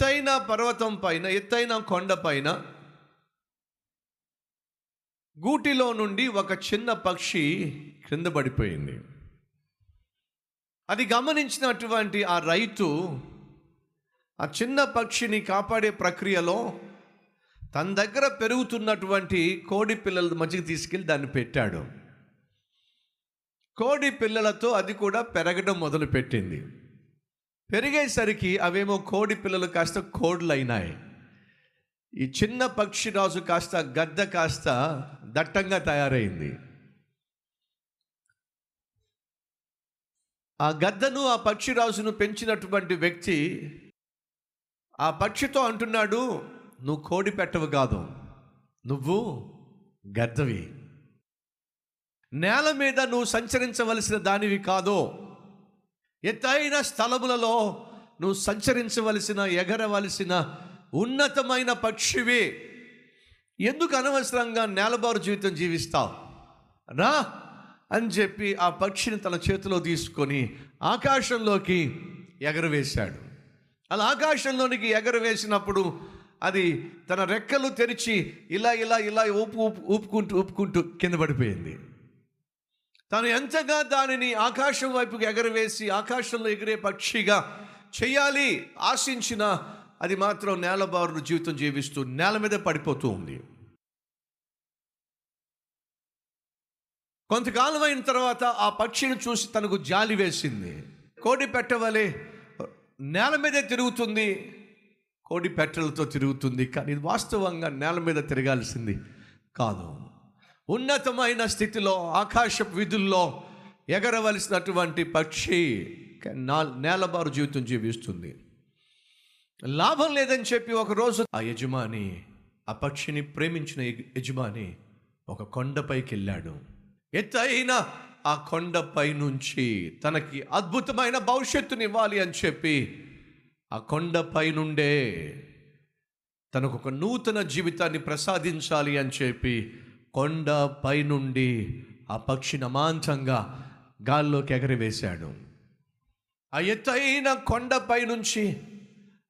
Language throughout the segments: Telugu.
ఎత్తైన పర్వతం పైన ఎత్తైన కొండ పైన గూటిలో నుండి ఒక చిన్న పక్షి క్రింద పడిపోయింది. అది గమనించినటువంటి ఆ రైతు ఆ చిన్న పక్షిని కాపాడే ప్రక్రియలో తన దగ్గర పెరుగుతున్నటువంటి కోడి పిల్లల మధ్యకి తీసుకెళ్ళి దాన్ని పెట్టాడు. కోడి పిల్లలతో అది కూడా పెరగడం మొదలుపెట్టింది. పెరిగేసరికి అవేమో కోడి పిల్లలు కాస్త కోడ్లు అయినాయి ఈ చిన్న పక్షిరాజు కాస్త గద్ద కాస్త దట్టంగా తయారైంది. ఆ గద్దను ఆ పక్షిరాజును పెంచినటువంటి వ్యక్తి ఆ పక్షితో అంటున్నాడు నువ్వు కోడి పెట్టవు కాదు. నువ్వు గద్దవి. నేల మీద నువ్వు సంచరించవలసిన దానివి కాదో. ఎత్తైన స్థలములలో నువ్వు సంచరించవలసిన ఎగరవలసిన ఉన్నతమైన పక్షివి. ఎందుకు అనవసరంగా నేలబారు జీవితం జీవిస్తావు? రా అని చెప్పి ఆ పక్షిని తన చేతిలో తీసుకొని ఆకాశంలోకి ఎగరవేశాడు. అలా ఆకాశంలోనికి ఎగరవేసినప్పుడు అది తన రెక్కలు తెరిచి ఇలా ఇలా ఇలా ఊపు ఊపు ఊపుకుంటూ ఊపుకుంటూ కింద పడిపోయింది. తను ఎంతగా దానిని ఆకాశం వైపుకి ఎగరవేసి ఆకాశంలో ఎగిరే పక్షిగా చేయాలి ఆశించిన అది మాత్రం నేలబారుడు జీవితం జీవిస్తూ నేల మీద పడిపోతూ ఉంది. కొంతకాలం అయిన తర్వాత ఆ పక్షిని చూసి తనకు జాలి వేసింది. కోడి పెట్టవలే నేల మీదే తిరుగుతుంది. కోడి పెట్టెలతో తిరుగుతుంది. కానీ వాస్తవంగా నేల మీద తిరగాల్సింది కాదు. ఉన్నతమైన స్థితిలో ఆకాశ విధుల్లో ఎగరవలసినటువంటి పక్షి నేలబారు జీవితం జీవిస్తుంది. లాభం లేదని చెప్పి ఒకరోజు ఆ యజమాని ఆ పక్షిని ప్రేమించిన యజమాని ఒక కొండపైకి వెళ్ళాడు ఎత్తైన ఆ కొండపై నుంచి తనకి అద్భుతమైన భవిష్యత్తుని ఇవ్వాలి అని చెప్పి ఆ కొండపై నుండే తనకు ఒక నూతన జీవితాన్ని ప్రసాదించాలి అని చెప్పి కొండ పైనుండి ఆ పక్షి నమాంతంగా గాల్లోకి ఎగరవేశాడు. ఆ ఎత్తైన కొండపై నుంచి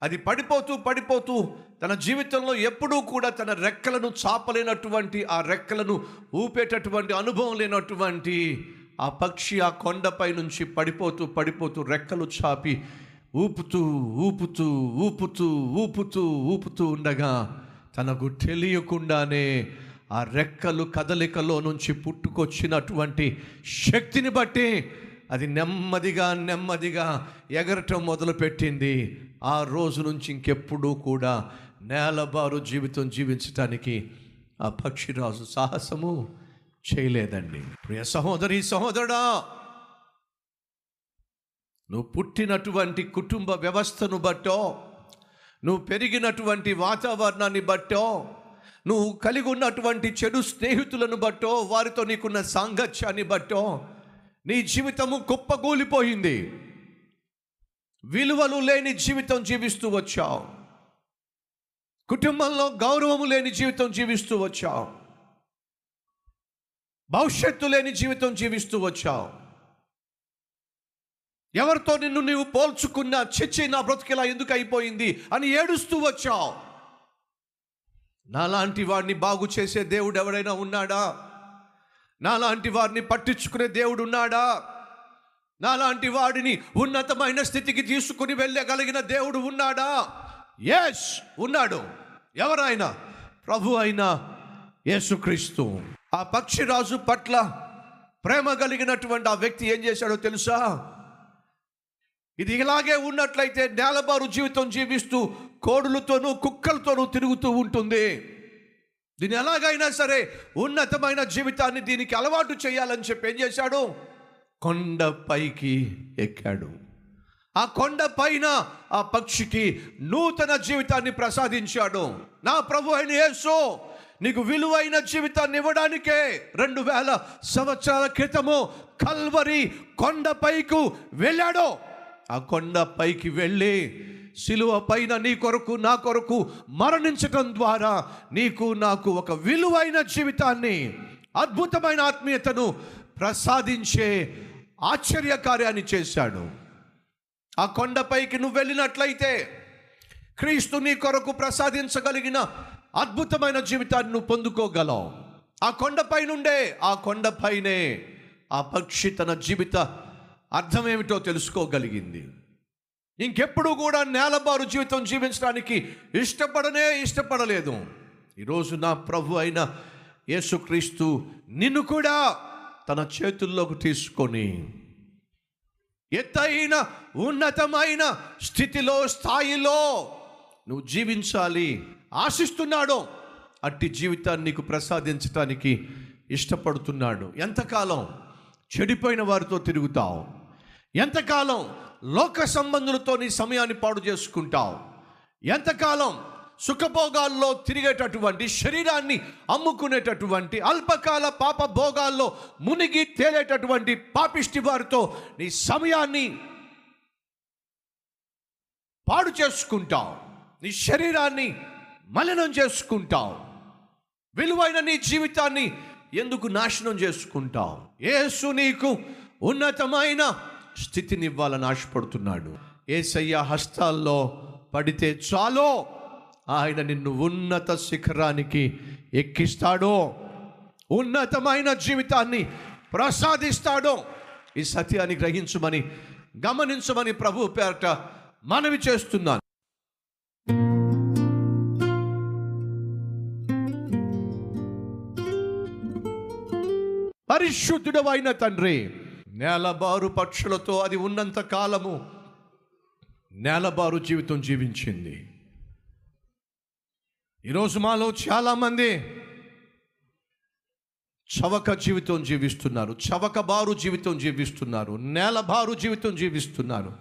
అది పడిపోతూ పడిపోతూ తన జీవితంలో ఎప్పుడూ కూడా తన రెక్కలను చాపలేనటువంటి ఆ రెక్కలను ఊపేటటువంటి అనుభవం లేనటువంటి ఆ పక్షి ఆ కొండపై నుంచి పడిపోతూ పడిపోతూ రెక్కలు చాపి ఊపుతూ ఊపుతూ ఊపుతూ ఊపుతూ ఊపుతూ ఉండగా తనకు తెలియకుండానే ఆ రెక్కలు కదలికలో నుంచి పుట్టుకొచ్చినటువంటి శక్తిని బట్టి అది నెమ్మదిగా నెమ్మదిగా ఎగరటం మొదలుపెట్టింది. ఆ రోజు నుంచి ఇంకెప్పుడూ కూడా నేలబారు జీవితం జీవించటానికి ఆ పక్షిరాజు సాహసము చేయలేదండి. ప్రియ సహోదరి సహోదరుడా నువ్వు పుట్టినటువంటి కుటుంబ వ్యవస్థను బట్టో నువ్వు పెరిగినటువంటి వాతావరణాన్ని బట్టో నువ్వు కలిగి ఉన్నటువంటి చెడు స్నేహితులను బట్టో వారితో నీకున్న సాంగత్యాన్ని బట్టో నీ జీవితము కుప్పగూలిపోయింది. విలువలు లేని జీవితం జీవిస్తూ వచ్చావు. కుటుంబంలో గౌరవము లేని జీవితం జీవిస్తూ వచ్చావు. భవిష్యత్తు లేని జీవితం జీవిస్తూ వచ్చావు. ఎవరితో నిన్ను నీవు పోల్చుకున్నా చిచ్చి నా బ్రతికిలా ఎందుకు అయిపోయింది అని ఏడుస్తూ వచ్చావు. నాలాంటి వాడిని బాగు చేసే దేవుడు ఎవడైనా ఉన్నాడా? నాలాంటి వారిని పట్టించుకునే దేవుడు ఉన్నాడా? నాలాంటి వాడిని ఉన్నతమైన స్థితికి తీసుకుని వెళ్ళగలిగిన దేవుడు ఉన్నాడా? ఎస్ ఉన్నాడు. ఎవరైనా? ప్రభు అయిన యేసుక్రీస్తు. ఆ పక్షిరాజు పట్ల ప్రేమ కలిగినటువంటి ఆ వ్యక్తి ఏం చేశాడో తెలుసా? ఇది ఇలాగే ఉన్నట్లయితే నేలబారు జీవితం జీవిస్తూ కోడులతోనూ కుక్కలతోనూ తిరుగుతూ ఉంటుంది. దీన్ని ఎలాగైనా సరే ఉన్నతమైన జీవితాన్ని దీనికి అలవాటు చేయాలని చెప్పి ఏం చేశాడు? కొండపైకి ఎక్కాడు. ఆ కొండ పైన ఆ పక్షికి నూతన జీవితాన్ని ప్రసాదించాడు. నా ప్రభు అయిన యేసు నీకు విలువైన జీవితాన్ని ఇవ్వడానికే రెండు వేల సంవత్సరాల క్రితము కల్వరి కొండపైకు వెళ్ళాడు. ఆ కొండపైకి వెళ్ళి సిలువ పైన నీ కొరకు నా కొరకు మరణించటం ద్వారా నీకు నాకు ఒక విలువైన జీవితాన్ని అద్భుతమైన ఆత్మీయతను ప్రసాదించే ఆశ్చర్య కార్యాన్ని చేశాడు. ఆ కొండపైకి నువ్వు వెళ్ళినట్లయితే క్రీస్తు నీ కొరకు ప్రసాదించగలిగిన అద్భుతమైన జీవితాన్ని నువ్వు పొందుకోగలవు. ఆ కొండపై నుండే ఆ కొండపైనే ఆ పక్షి తన జీవిత అర్థం ఏమిటో తెలుసుకోగలిగింది. ఇంకెప్పుడు కూడా నేలబారు జీవితం జీవించడానికి ఇష్టపడనే ఇష్టపడలేదు. ఈరోజు నా ప్రభు అయిన యేసుక్రీస్తు నిన్ను కూడా తన చేతుల్లోకి తీసుకొని ఎత్తైన ఉన్నతమైన స్థితిలో స్థాయిలో నువ్వు జీవించాలి ఆశిస్తున్నాడు అట్టి జీవితాన్ని నీకు ప్రసాదించటానికి ఇష్టపడుతున్నాడు. ఎంతకాలం చెడిపోయిన వారితో తిరుగుతావు? ఎంతకాలం లోక సంబంధులతో నీ సమయాన్ని పాడు చేసుకుంటావు. ఎంతకాలం సుఖభోగాల్లో తిరిగేటటువంటి శరీరాన్ని అమ్ముకునేటటువంటి అల్పకాల పాప భోగాల్లో మునిగి తేలేటటువంటి పాపిష్టి వారితో నీ సమయాన్ని పాడు చేసుకుంటావు. నీ శరీరాన్ని మలినం చేసుకుంటావు. విలువైన నీ జీవితాన్ని ఎందుకు నాశనం చేసుకుంటావు? ఏసు నీకు ఉన్నతమైన స్థితిని ఇవ్వాలని ఆశపడుతున్నాడు. ఏసయ్య హస్తాల్లో పడితే చాలో ఆయన నిన్ను ఉన్నత శిఖరానికి ఎక్కిస్తాడో ఉన్నతమైన జీవితాన్ని ప్రసాదిస్తాడో ఈ సత్యాన్ని గ్రహించమని గమనించమని ప్రభు పేరట మనవి చేస్తున్నాను. పరిశుద్ధుడవైన తండ్రి నేలబారు పక్షులతో అది ఉన్నంత కాలము నేలబారు జీవితం జీవించింది. ఈరోజు మాలో చాలామంది చవక జీవితం జీవిస్తున్నారు చవక బారు జీవితం జీవిస్తున్నారు నేలబారు జీవితం జీవిస్తున్నారు.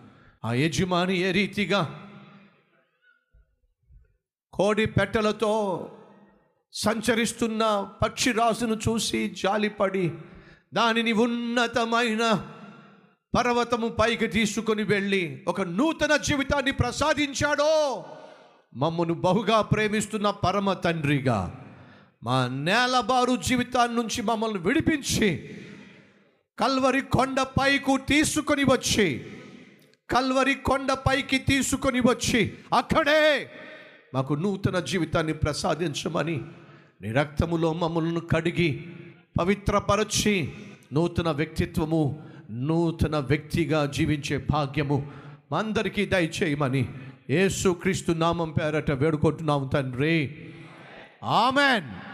ఆ యజమాని ఏ రీతిగా కోడి పెట్టెలతో సంచరిస్తున్న పక్షిరాజును చూసి జాలిపడి దానిని ఉన్నతమైన పర్వతము పైకి తీసుకొని వెళ్ళి ఒక నూతన జీవితాన్ని ప్రసాదించాడో. మమ్మను బహుగా ప్రేమిస్తున్న పరమ తండ్రిగా మా నేలబారు జీవితాన్ని నుంచి మమ్మల్ని విడిపించి కల్వరి కొండ పైకు తీసుకొని వచ్చి కల్వరి కొండ పైకి తీసుకొని వచ్చి అక్కడే మాకు నూతన జీవితాన్ని ప్రసాదించమని నీ రక్తములో మమ్మల్ని కడిగి పవిత్రపరచి నూతన వ్యక్తిత్వము నూతన వ్యక్తిగా జీవించే భాగ్యము అందరికీ దయచేయమని యేసు క్రీస్తు నామం పేరట వేడుకుంటున్నాము తండ్రి. ఆమెన్.